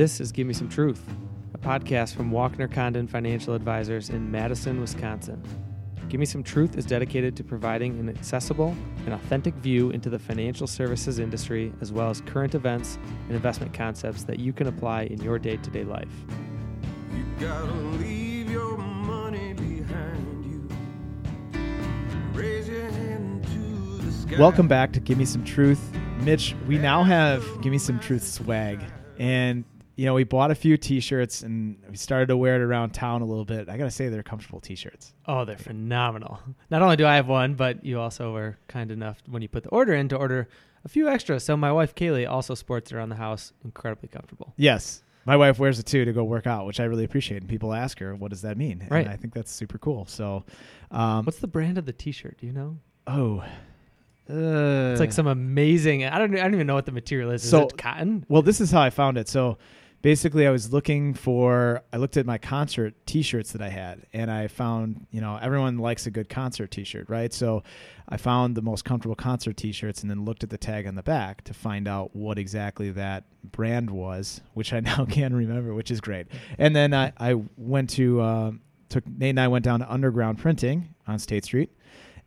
This is Give Me Some Truth, a podcast from Walkner Condon Financial Advisors in Madison, Wisconsin. Give Me Some Truth is dedicated to providing an accessible and authentic view into the financial services industry, as well as current events and investment concepts that you can apply in your day to day life. You gotta leave your money behind you. Raise your hand to the sky. Welcome back to Give Me Some Truth. Mitch, we now have Give Me Some Truth swag. And, you know, we bought a few t shirts and we started to wear it around town a little bit. I got to say, they're comfortable t shirts. Oh, they're phenomenal. Not only do I have one, but you also were kind enough when you put the order in to order a few extras. So my wife Kaylee also sports around the house, incredibly comfortable. Yes. My wife wears it too to go work out, which I really appreciate. And people ask her, what does that mean? Right. And I think that's super cool. So, um, What's the brand of the T-shirt? Do you know? oh, uh, It's like some amazing. I don't. I don't even know what the material is. Is So- it cotton? Well, this is how I found it. So basically, I was looking for, I looked at my concert t shirts that I had, and I found, you know, everyone likes a good concert t shirt, right? So I found the most comfortable concert t shirts and then looked at the tag on the back to find out what exactly that brand was, which I now can remember, which is great. And then I, I went to, um, took Nate and I went down to Underground Printing on State Street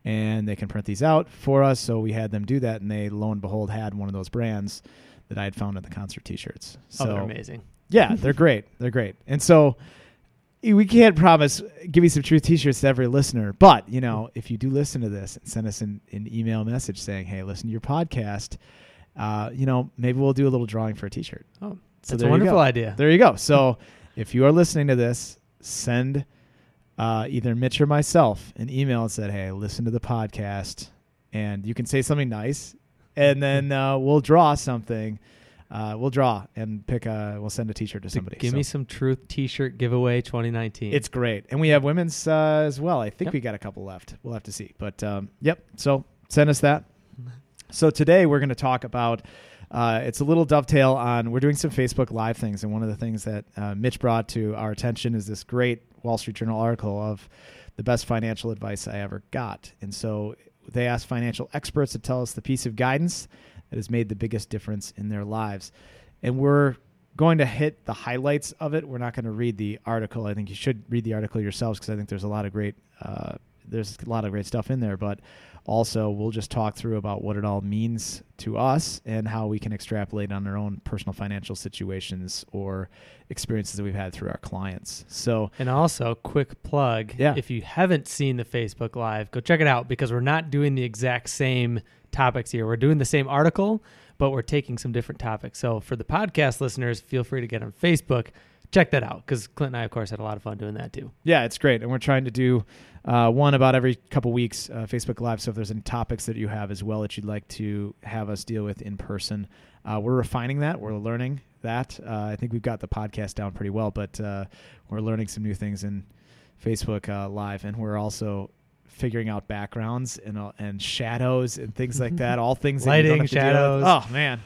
and they can print these out for us. So we had them do that, and they lo and behold had one of those brands that I had found in the concert T-shirts. So oh, they're amazing. yeah, they're great. They're great. And so we can't promise give you some truth T-shirts to every listener, but you know if you do listen to this and send us an, an email message saying, "Hey, listen to your podcast," uh, you know maybe we'll do a little drawing for a T-shirt. Oh, So that's a wonderful idea. There you go. So if you are listening to this, send uh, either Mitch or myself an email and said, "Hey, listen to the podcast," and you can say something nice, and then uh, we'll draw something. Uh, we'll draw and pick a. We'll send a T-shirt to somebody. Give So me some truth T-shirt giveaway 2019. It's great, and we have women's uh, as well. I think Yep. we got a couple left. We'll have to see, but um, yep. So send us that. So today we're going to talk about. Uh, it's a little dovetail on. We're doing some Facebook Live things, and one of the things that uh, Mitch brought to our attention is this great Wall Street Journal article of the best financial advice I ever got. And so they asked financial experts to tell us the piece of guidance that has made the biggest difference in their lives, and we're going to hit the highlights of it. We're not going to read the article. I think you should read the article yourselves because I think there's a lot of great uh, there's a lot of great stuff in there. But also, we'll just talk through about what it all means to us and how we can extrapolate on our own personal financial situations or experiences that we've had through our clients. So And also, quick plug. Yeah. If you haven't seen the Facebook Live, go check it out because we're not doing the exact same topics here. We're doing the same article, but we're taking some different topics. So for the podcast listeners, feel free to get on Facebook. Check that out because Clint and I, of course, had a lot of fun doing that too. Yeah, it's great, and we're trying to do uh, one about every couple weeks, uh, Facebook Live. So if there's any topics that you have as well that you'd like to have us deal with in person, uh, we're refining that. We're learning that. Uh, I think we've got the podcast down pretty well, but uh, we're learning some new things in Facebook uh, Live, and we're also figuring out backgrounds and and shadows and things like that. All things that you don't Lighting, have to deal with. shadows. Oh man.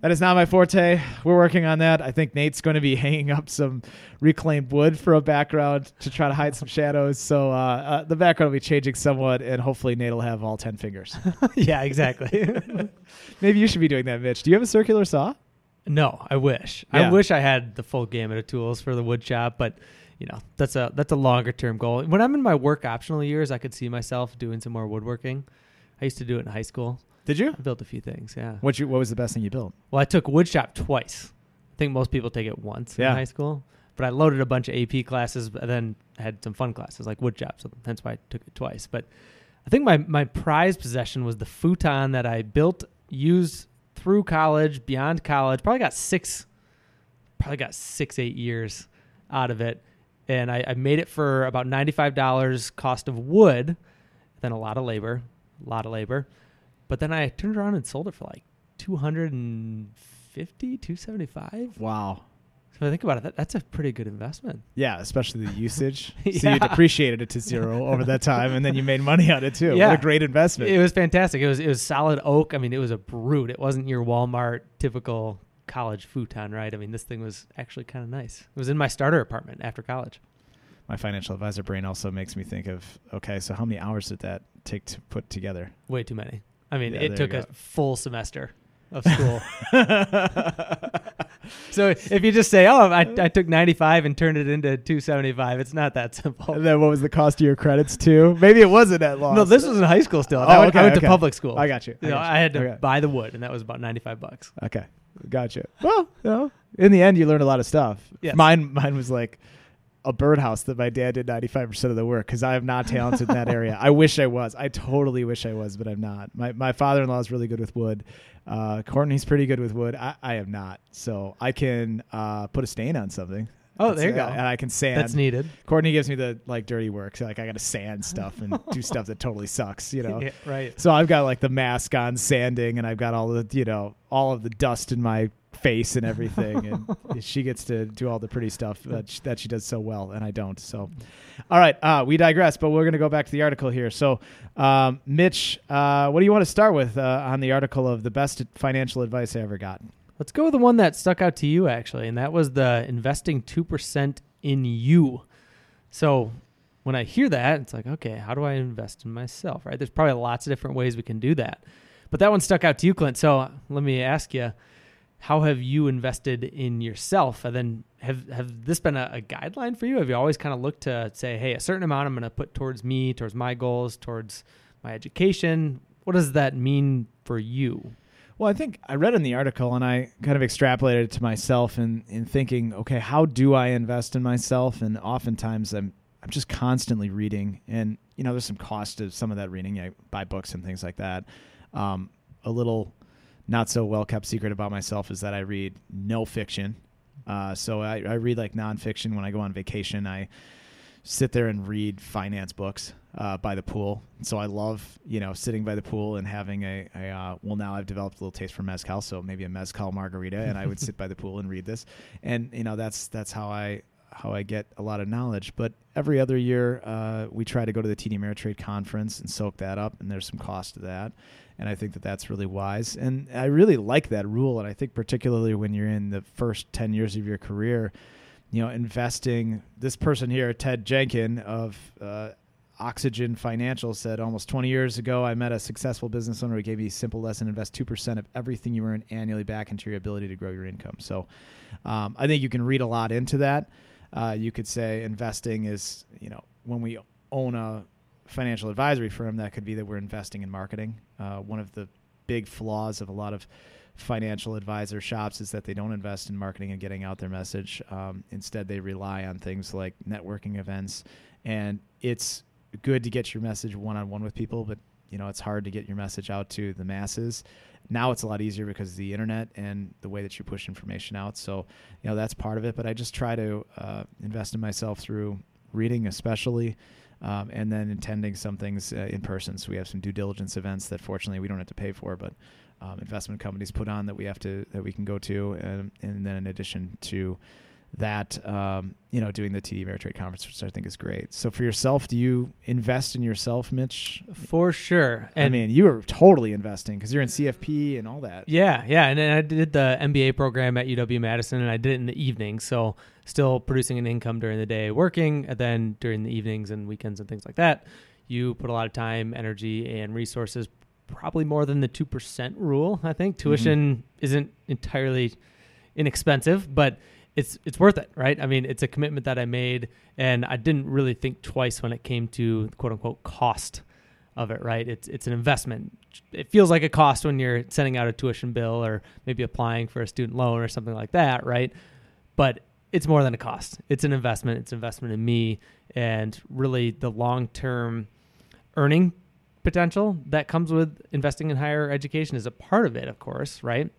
That is not my forte. We're working on that. I think Nate's going to be hanging up some reclaimed wood for a background to try to hide some shadows. So uh, uh, the background will be changing somewhat, and hopefully Nate will have all ten fingers. yeah, exactly. Maybe you should be doing that, Mitch. Do you have a circular saw? no, I wish. Yeah. I wish I had the full gamut of tools for the wood shop, but you know that's a that's a longer term goal. When I'm in my work optional years, I could see myself doing some more woodworking. I used to do it in high school. Did you? I built a few things. Yeah. What you? What was the best thing you built? Well, I took woodshop twice. I think most people take it once Yeah. in high school. But I loaded a bunch of AP classes, but then had some fun classes like woodshop, so that's why I took it twice. But I think my my prized possession was the futon that I built, used through college, beyond college. Probably got six, probably got six eight years out of it, and I, I made it for about ninety five dollars cost of wood, then a lot of labor, a lot of labor. But then I turned around and sold it for like 250 275 Wow. so I think about it that, that's a pretty good investment Yeah, especially the usage. So you depreciated it to zero over that time, and then you made money on it too. Yeah. What a great investment. it was fantastic it was it was solid oak i mean it was a brute it wasn't your walmart typical college futon right i mean this thing was actually kind of nice it was in my starter apartment after college My financial advisor brain also makes me think of okay, so how many hours did that take to put together? way too many i mean Yeah, it took a full semester of school So if you just say, "Oh, I, I took 95 and turned it into 275," it's not that simple. And then what was the cost of your credits too? Maybe it wasn't that long. No, this was in high school still. Oh, I went, I went okay. to public school. I got you. I You know, you. I had to Okay. buy the wood, and that was about 95 bucks. Okay, gotcha. Well, you know, in the end, you learned a lot of stuff. Yes. Mine, mine was like a birdhouse that my dad did ninety five percent of the work because I am not talented in that area. I wish I was. I totally wish I was, but I'm not. My my father in law is really good with wood. Uh, Courtney's pretty good with wood. I, I am not. So I can uh, put a stain on something. Oh, there you That's- go. And I can sand. That's needed. Courtney gives me the like dirty work. So like I got to sand stuff and do stuff that totally sucks. You know. Yeah, right. So I've got like the mask on sanding and I've got all the, you know, all of the dust in my face and everything. and she gets to do all the pretty stuff that she, that she does so well and I don't. So, all right. Uh, we digress, but we're going to go back to the article here. So, um, Mitch, uh, what do you want to start with uh, on the article of the best financial advice I ever got? Let's go with the one that stuck out to you actually, and that was the investing two percent in you. So when I hear that, it's like, okay, how do I invest in myself? Right? There's probably lots of different ways we can do that, but that one stuck out to you, Clint. So let me ask you, how have you invested in yourself? And then have have this been a, a guideline for you? Have you always kind of looked to say, hey, a certain amount I'm going to put towards me, towards my goals, towards my education? What does that mean for you? Well, I think I read in the article and I kind of extrapolated it to myself in, in thinking, okay, how do I invest in myself? And oftentimes I'm I'm just constantly reading, and you know, there's some cost to some of that reading. I buy books and things like that. Um, a little not so well kept secret about myself is that I read no fiction. Uh, so I, I read like nonfiction when I go on vacation. I sit there and read finance books uh, by the pool. So I love, you know, sitting by the pool and having a, a uh, well, now I've developed a little taste for mezcal, so maybe a mezcal margarita, and I would sit by the pool and read this, and you know, that's that's how I how I get a lot of knowledge. But every other year, uh, we try to go to the TD Ameritrade conference and soak that up, and there's some cost to that. And I think that that's really wise. And I really like that rule. And I think particularly when you're in the first 10 years of your career, you know, investing. This person here, Ted Jenkin of uh, Oxygen Financial, said almost 20 years ago, I met a successful business owner who gave me a simple lesson: invest two percent of everything you earn annually back into your ability to grow your income. So, um, I think you can read a lot into that. Uh, you could say investing is, you know, when we own a financial advisory firm, that could be that we're investing in marketing. Uh, one of the big flaws of a lot of financial advisor shops is that they don't invest in marketing and getting out their message. Um, instead, they rely on things like networking events, and it's good to get your message one on one with people, but you know it's hard to get your message out to the masses. Now it's a lot easier because of the internet and the way that you push information out. So you know that's part of it. But I just try to uh, invest in myself through reading, especially. Um, and then attending some things uh, in person. So we have some due diligence events that fortunately we don't have to pay for, but um, investment companies put on that we have to that we can go to, and, and then in addition to that, um, you know, doing the TD Ameritrade conference, which I think is great. So for yourself, do you invest in yourself, Mitch? For sure. I mean, you are totally investing because you're in CFP and all that. Yeah, yeah, and then I did the MBA program at UW Madison, and I did it in the evening, so still producing an income during the day, working, and then during the evenings and weekends and things like that. You put a lot of time, energy, and resources, probably more than the two percent rule. I think tuition isn't entirely inexpensive, but it's it's worth it, right? I mean, it's a commitment that I made, and I didn't really think twice when it came to quote unquote cost of it, right? It's it's an investment. It feels like a cost when you're sending out a tuition bill or maybe applying for a student loan or something like that, right? But it's more than a cost. It's an investment. It's an investment in me and really the long-term earning potential that comes with investing in higher education is a part of it, of course, right?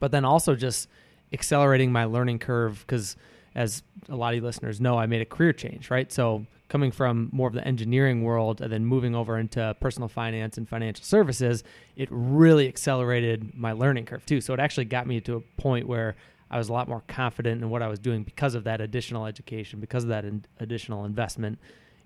But then also just accelerating my learning curve because as a lot of you listeners know, I made a career change, right? So coming from more of the engineering world and then moving over into personal finance and financial services, it really accelerated my learning curve too. So it actually got me to a point where I was a lot more confident in what I was doing because of that additional education, because of that in, additional investment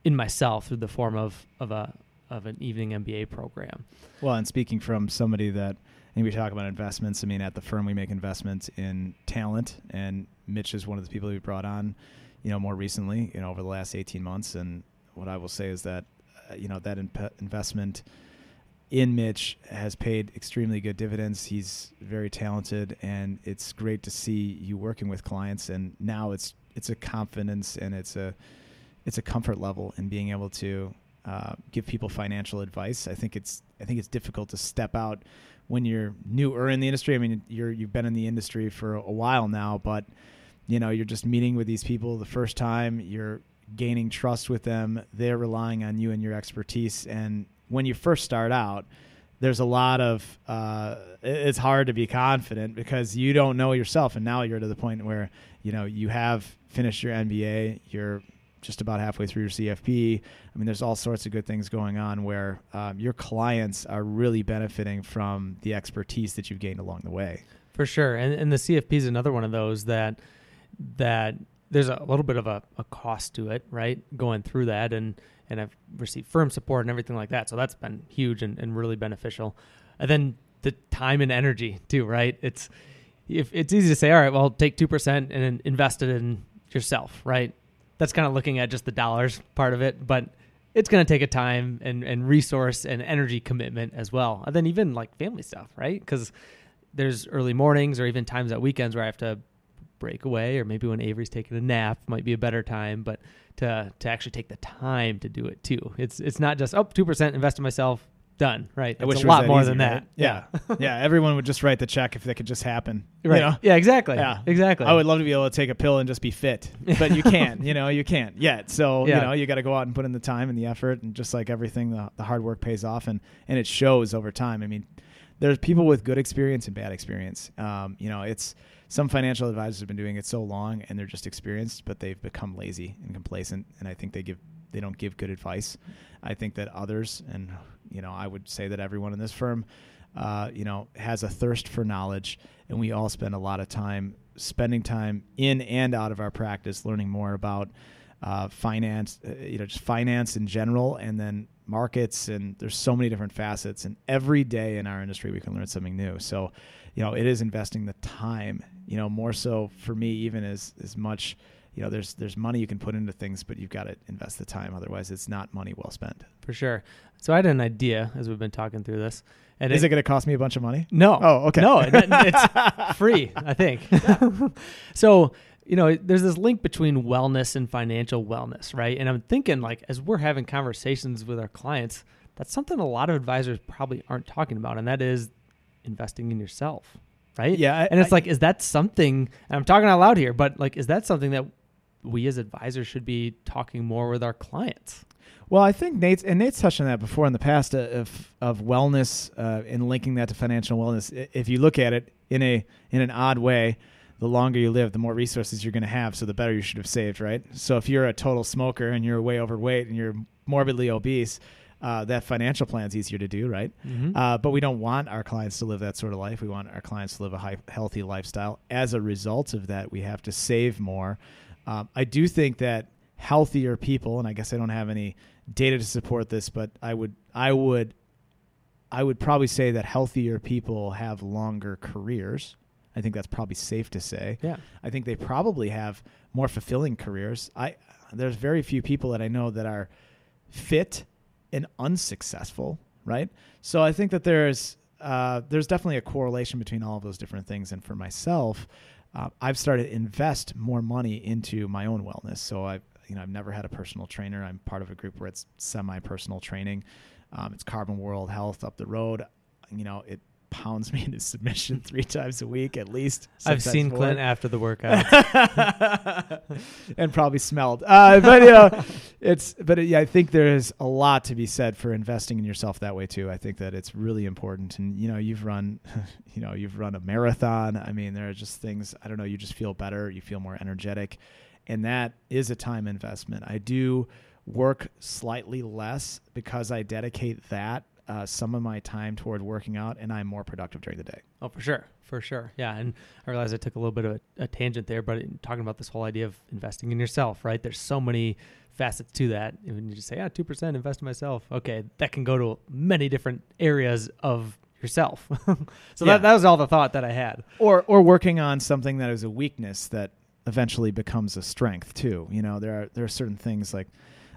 in myself through the form of of a of an evening MBA program. Well, and speaking from somebody that, and we talk about investments. I mean, at the firm, we make investments in talent, and Mitch is one of the people we brought on, you know, more recently, you know, over the last eighteen months. And what I will say is that, uh, you know, that imp- investment in Mitch has paid extremely good dividends. He's very talented, and it's great to see you working with clients. And now it's it's a confidence and it's a it's a comfort level in being able to uh, give people financial advice. I think it's I think it's difficult to step out when you're newer in the industry. I mean, you're you've been in the industry for a while now, but you know you're just meeting with these people the first time. You're gaining trust with them. They're relying on you and your expertise. And when you first start out, there's a lot of uh, it's hard to be confident because you don't know yourself. And now you're to the point where you know you have finished your MBA. You're just about halfway through your CFP. I mean, there's all sorts of good things going on where um, your clients are really benefiting from the expertise that you've gained along the way. For sure, and and the CFP is another one of those that that there's a little bit of a, a cost to it, right? Going through that, and and I've received firm support and everything like that, so that's been huge and, and really beneficial. And then the time and energy too, right? It's if it's easy to say, all right, well, take two percent and invest it in yourself, right? That's kind of looking at just the dollars part of it, but it's going to take a time and, and resource and energy commitment as well. And then even like family stuff, right? Because there's early mornings or even times at weekends where I have to break away, or maybe when Avery's taking a nap might be a better time, but to to actually take the time to do it too. It's it's not just oh two percent invest in myself, done. Right. I wish it's a lot more easy, than right? that. Yeah. yeah. Everyone would just write the check if that could just happen. you Right. know? Yeah. Exactly. Yeah. Exactly. I would love to be able to take a pill and just be fit, but you can't. you know, you can't yet. So Yeah. you know, you got to go out and put in the time and the effort, and just like everything, the, the hard work pays off, and and it shows over time. I mean, there's people with good experience and bad experience. Um, you know, it's some financial advisors have been doing it so long, and they're just experienced, but they've become lazy and complacent, and I think they give they don't give good advice. I think that others, and you know, I would say that everyone in this firm, uh, you know, has a thirst for knowledge, and we all spend a lot of time spending time in and out of our practice learning more about uh, finance, uh, you know, just finance in general, and then markets, and there's so many different facets, and every day in our industry we can learn something new. So, you know, it is investing the time, you know, more so for me even as as much you know there's there's money you can put into things but you've got to invest the time otherwise it's not money well spent for sure. So I had an idea as we've been talking through this, and is it going to cost me a bunch of money No. Oh, okay. No, it- it's free, I think. so, you know, there's this link between wellness and financial wellness, right? And I'm thinking, like, as we're having conversations with our clients, that's something a lot of advisors probably aren't talking about, and that is investing in yourself, right? Yeah, I- and it's I- like, is that something, and I'm talking out loud here, but like, is that something that we as advisors should be talking more with our clients? Well, I think Nate's and Nate's touched on that before in the past uh, of of wellness uh, and linking that to financial wellness. If you look at it in a in an odd way, the longer you live, the more resources you're going to have. So the better you should have saved, right? So if you're a total smoker and you're way overweight and you're morbidly obese, uh, that financial plan's easier to do, right? Mhm. Uh, but we don't want our clients to live that sort of life. We want our clients to live a high, healthy lifestyle. As a result of that, we have to save more. Um, I do think that healthier people, and I guess I don't have any data to support this, but I would, I would, I would probably say that healthier people have longer careers. I think that's probably safe to say. Yeah. I think they probably have more fulfilling careers. I there's very few people that I know that are fit and unsuccessful, right? So I think that there's uh, there's definitely a correlation between all of those different things. And for myself, uh, I've started to invest more money into my own wellness. So I've you know, I've never had a personal trainer. I'm part of a group where it's semi-personal training. Um, it's Carbon World Health up the road. You know, it pounds me into submission three times a week at least. I've seen four. Clint after the workout. and probably smelled. Uh, but you know, it's but yeah, I think there is a lot to be said for investing in yourself that way too. I think that it's really important. And you know, you've run, you know, you've run a marathon. I mean, there are just things. I don't know. You just feel better. You feel more energetic, and that is a time investment. I do work slightly less because I dedicate that. Uh, some of my time toward working out, and I'm more productive during the day. Oh, for sure, for sure, yeah. And I realize I took a little bit of a, a tangent there, but in talking about this whole idea of investing in yourself, right? There's so many facets to that. And when you just say, "Yeah, two percent invest in myself," okay, that can go to many different areas of yourself. so Yeah. that that was all the thought that I had. or or working on something that is a weakness that eventually becomes a strength too. You know, there are there are certain things like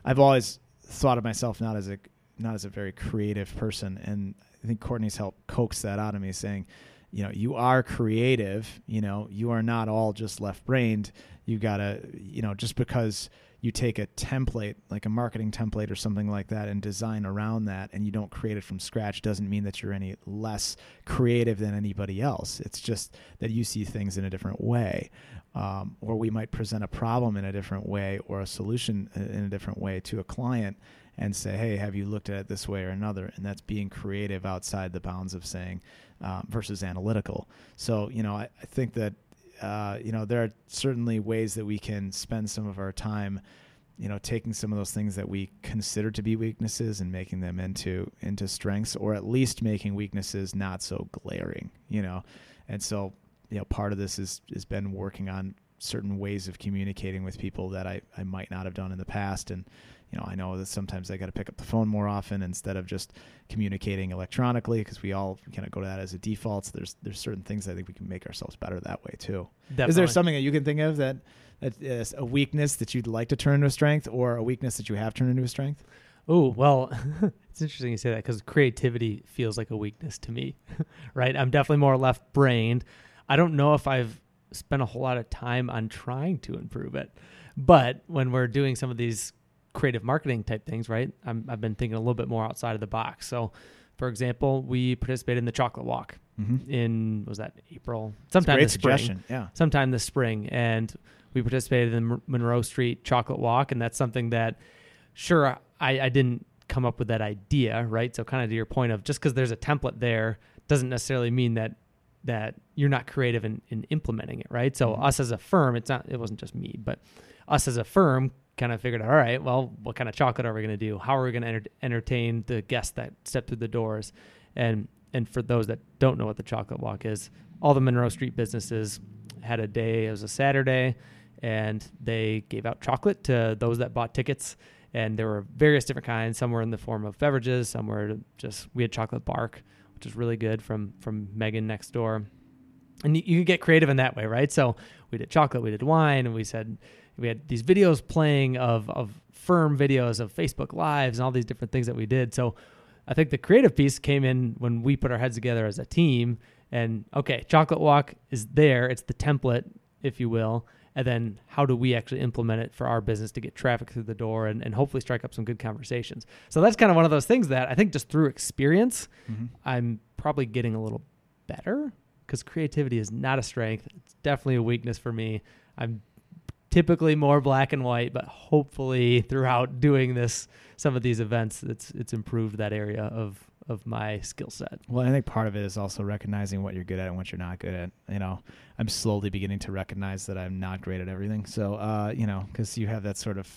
I've always thought of myself not as a not as a very creative person. And I think Courtney's helped coax that out of me, saying, you know, you are creative. You know, you are not all just left brained. You gotta, you know, just because you take a template like a marketing template or something like that and design around that and you don't create it from scratch doesn't mean that you're any less creative than anybody else it's just that you see things in a different way um, or we might present a problem in a different way or a solution in a different way to a client and say hey have you looked at it this way or another? And that's being creative outside the bounds of saying um, versus analytical. So you know I, I think that uh, you know, there are certainly ways that we can spend some of our time, you know, taking some of those things that we consider to be weaknesses and making them into into strengths, or at least making weaknesses not so glaring, you know. And so, you know, part of this is has been working on certain ways of communicating with people that I, I might not have done in the past. And you know, I know that sometimes I got to pick up the phone more often instead of just communicating electronically because we all kind of go to that as a default. So there's there's certain things I think we can make ourselves better that way too. Definitely. Is there something that you can think of that that is a weakness that you'd like to turn into a strength, or a weakness that you have turned into a strength? Oh well, it's interesting you say that because creativity feels like a weakness to me, right? I'm definitely more left brained. I don't know if I've spent a whole lot of time on trying to improve it, but when we're doing some of these creative marketing type things, right? i have been thinking a little bit more outside of the box. So, for example, we participated in the chocolate walk mm-hmm. in was that April? Sometime this spring. Yeah, sometime this spring, and we participated in the Monroe Street Chocolate Walk, and that's something that, sure, I, I didn't come up with that idea, right? So, kind of to your point of just because there's a template there doesn't necessarily mean that that you're not creative in, in implementing it, right? So, mm-hmm. us as a firm, it's not it wasn't just me, but us as a firm kind of figured out, all right, well, what kind of chocolate are we going to do? How are we going to enter- entertain the guests that step through the doors? And and for those that don't know what the chocolate walk is, all the Monroe Street businesses had a day. It was a Saturday, and they gave out chocolate to those that bought tickets. And there were various different kinds. Some were in the form of beverages. Some were just we had chocolate bark, which is really good from from Megan next door. And you, you get creative in that way, right? So we did chocolate, we did wine, and we said we had these videos playing of of firm videos of Facebook lives and all these different things that we did. So I think the creative piece came in when we put our heads together as a team and okay, chocolate walk is there, it's the template if you will, and then how do we actually implement it for our business to get traffic through the door and, and hopefully strike up some good conversations. So that's kind of one of those things that I think just through experience, mm-hmm. I'm probably getting a little better because creativity is not a strength. It's definitely a weakness for me. I'm typically more black and white, but hopefully throughout doing this, some of these events, it's it's improved that area of of my skill set. Well, I think part of it is also recognizing what you're good at and what you're not good at. You know, I'm slowly beginning to recognize that I'm not great at everything. So, uh, you know, because you have that sort of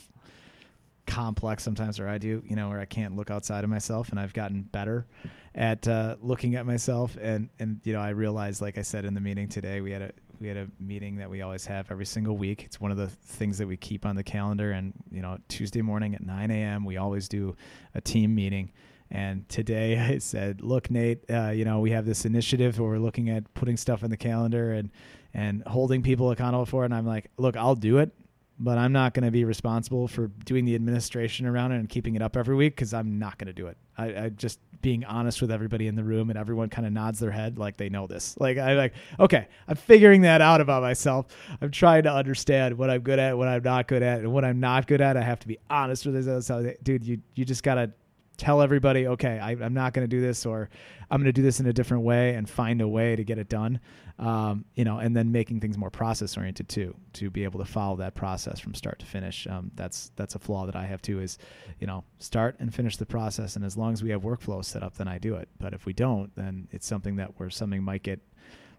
complex sometimes, or I do, you know, where I can't look outside of myself, and I've gotten better at uh, looking at myself. And and you know, I realized, like I said in the meeting today, we had a we had a meeting that we always have every single week. It's one of the things that we keep on the calendar. And you know, Tuesday morning at 9 a.m. we always do a team meeting. And today I said, "Look, Nate, uh, you know, we have this initiative where we're looking at putting stuff in the calendar and and holding people accountable for it." And I'm like, "Look, I'll do it but I'm not going to be responsible for doing the administration around it and keeping it up every week because I'm not going to do it. I, I, just being honest with everybody in the room and everyone kind of nods their head like they know this. Like I am like okay, I'm figuring that out about myself. I'm trying to understand what I'm good at, what I'm not good at, and what I'm not good at. I have to be honest with this. Dude, you you just gotta tell everybody, okay, I, am not going to do this, or I'm going to do this in a different way, and find a way to get it done. Um, you know, and then making things more process oriented too, to be able to follow that process from start to finish. Um, that's that's a flaw that I have too. Is you know, start and finish the process, and as long as we have workflow set up, then I do it. But if we don't, then it's something that where something might get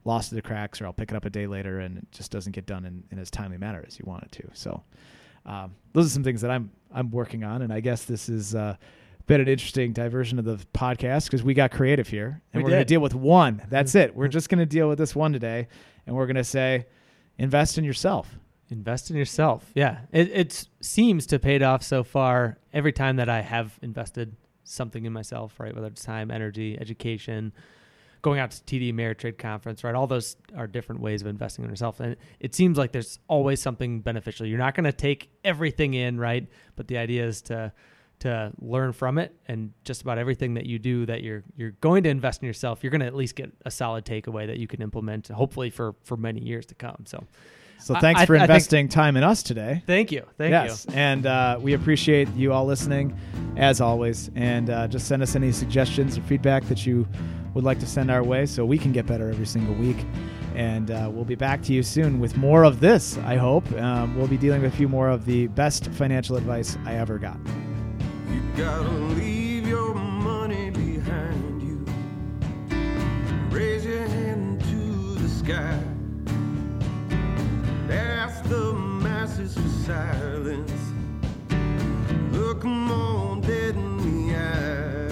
lost to the cracks, or I'll pick it up a day later, and it just doesn't get done in, in as timely manner as you want it to. So. Um, those are some things that I'm I'm working on, and I guess this is uh, been an interesting diversion of the podcast because we got creative here and we are going to deal with one. That's it. We're just going to deal with this one today, and we're going to say, invest in yourself. Invest in yourself. Yeah, it it seems to paid off so far. Every time that I have invested something in myself, right, whether it's time, energy, education, going out to TD Ameritrade conference, right, all those are different ways of investing in yourself, and it seems like there's always something beneficial. You're not going to take everything in, right, but the idea is to to learn from it and just about everything that you do that you're you're going to invest in yourself you're going to at least get a solid takeaway that you can implement hopefully for for many years to come so So thanks I- for I think- investing time in us today. thank you thank yes, and uh, we appreciate you all listening, as always. And uh, just send us any suggestions or feedback that you would like to send our way, so we can get better every single week. And uh, we'll be back to you soon with more of this. I hope um, we'll be dealing with a few more of the best financial advice I ever got. You gotta leave your money behind you. Raise your hand to the sky. Ask the masses for silence. Look 'em all dead in the eye.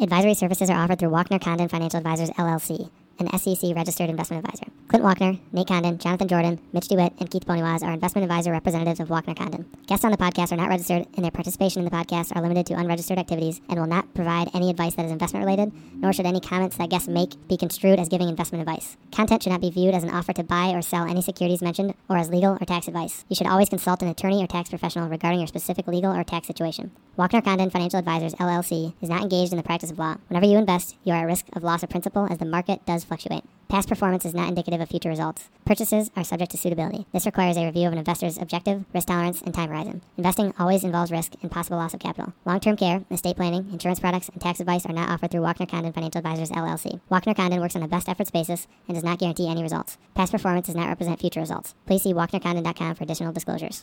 Advisory services are offered through Walkner Condon Financial Advisors LLC, an SEC registered investment advisor. Clint Walkner, Nate Condon, Jonathan Jordan, Mitch DeWitt, and Keith Bonywaz are investment advisor representatives of Walkner Condon. Guests on the podcast are not registered, and their participation in the podcast are limited to unregistered activities and will not provide any advice that is investment related, nor should any comments that guests make be construed as giving investment advice. Content should not be viewed as an offer to buy or sell any securities mentioned or as legal or tax advice. You should always consult an attorney or tax professional regarding your specific legal or tax situation. Walkner Condon Financial Advisors LLC is not engaged in the practice of law. Whenever you invest, you are at risk of loss of principal as the market does fluctuate. Past performance is not indicative of future results. Purchases are subject to suitability. This requires a review of an investor's objective, risk tolerance, and time horizon. Investing always involves risk and possible loss of capital. Long-term care, estate planning, insurance products, and tax advice are not offered through Walkner Condon Financial Advisors LLC. Walkner Condon works on a best efforts basis and does not guarantee any results. Past performance does not represent future results. Please see walknercondon.com for additional disclosures.